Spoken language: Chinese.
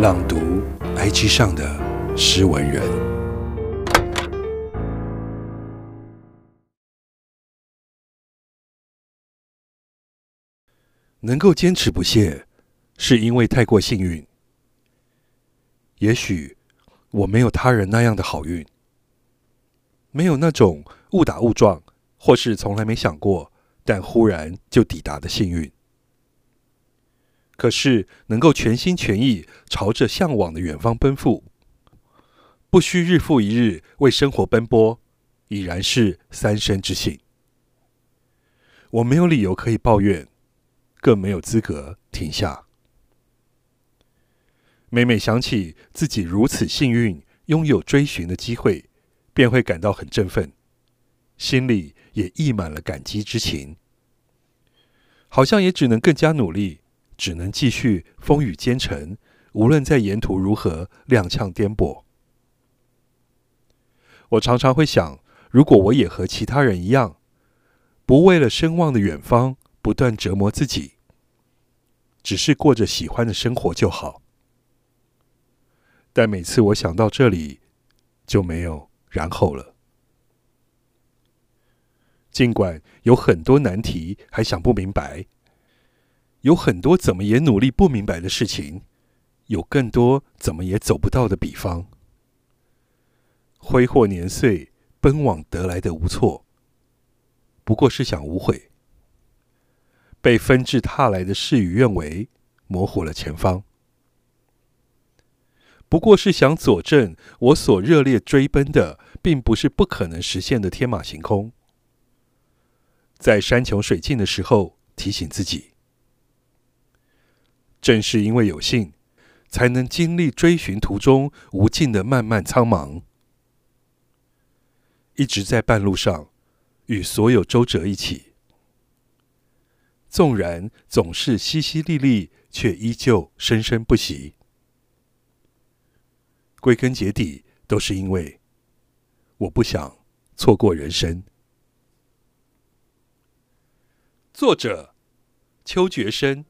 朗读 IG 上的诗文人，能够坚持不懈，是因为太过幸运。也许我没有他人那样的好运，没有那种误打误撞，或是从来没想过，但忽然就抵达的幸运。可是，能够全心全意朝着向往的远方奔赴，不需日复一日为生活奔波，已然是三生之幸。我没有理由可以抱怨，更没有资格停下。每每想起自己如此幸运，拥有追寻的机会，便会感到很振奋，心里也溢满了感激之情。好像也只能更加努力。只能继续风雨兼程，无论在沿途如何踉跄颠簸。我常常会想，如果我也和其他人一样，不为了声望的远方不断折磨自己，只是过着喜欢的生活就好。但每次我想到这里，就没有然后了。尽管有很多难题还想不明白。有很多怎么也努力不明白的事情，有更多怎么也走不到的彼方。挥霍年岁，奔往得来的无措，不过是想无悔。被纷至沓来的事与愿违，模糊了前方。不过是想佐证我所热烈追奔的，并不是不可能实现的天马行空。在山穷水尽的时候，提醒自己。正是因为有幸，才能经历追寻途中无尽的漫漫苍茫，一直在半路上与所有周折一起。纵然总是淅淅沥沥，却依旧生生不息。归根结底，都是因为我不想错过人生。作者：邱觉生。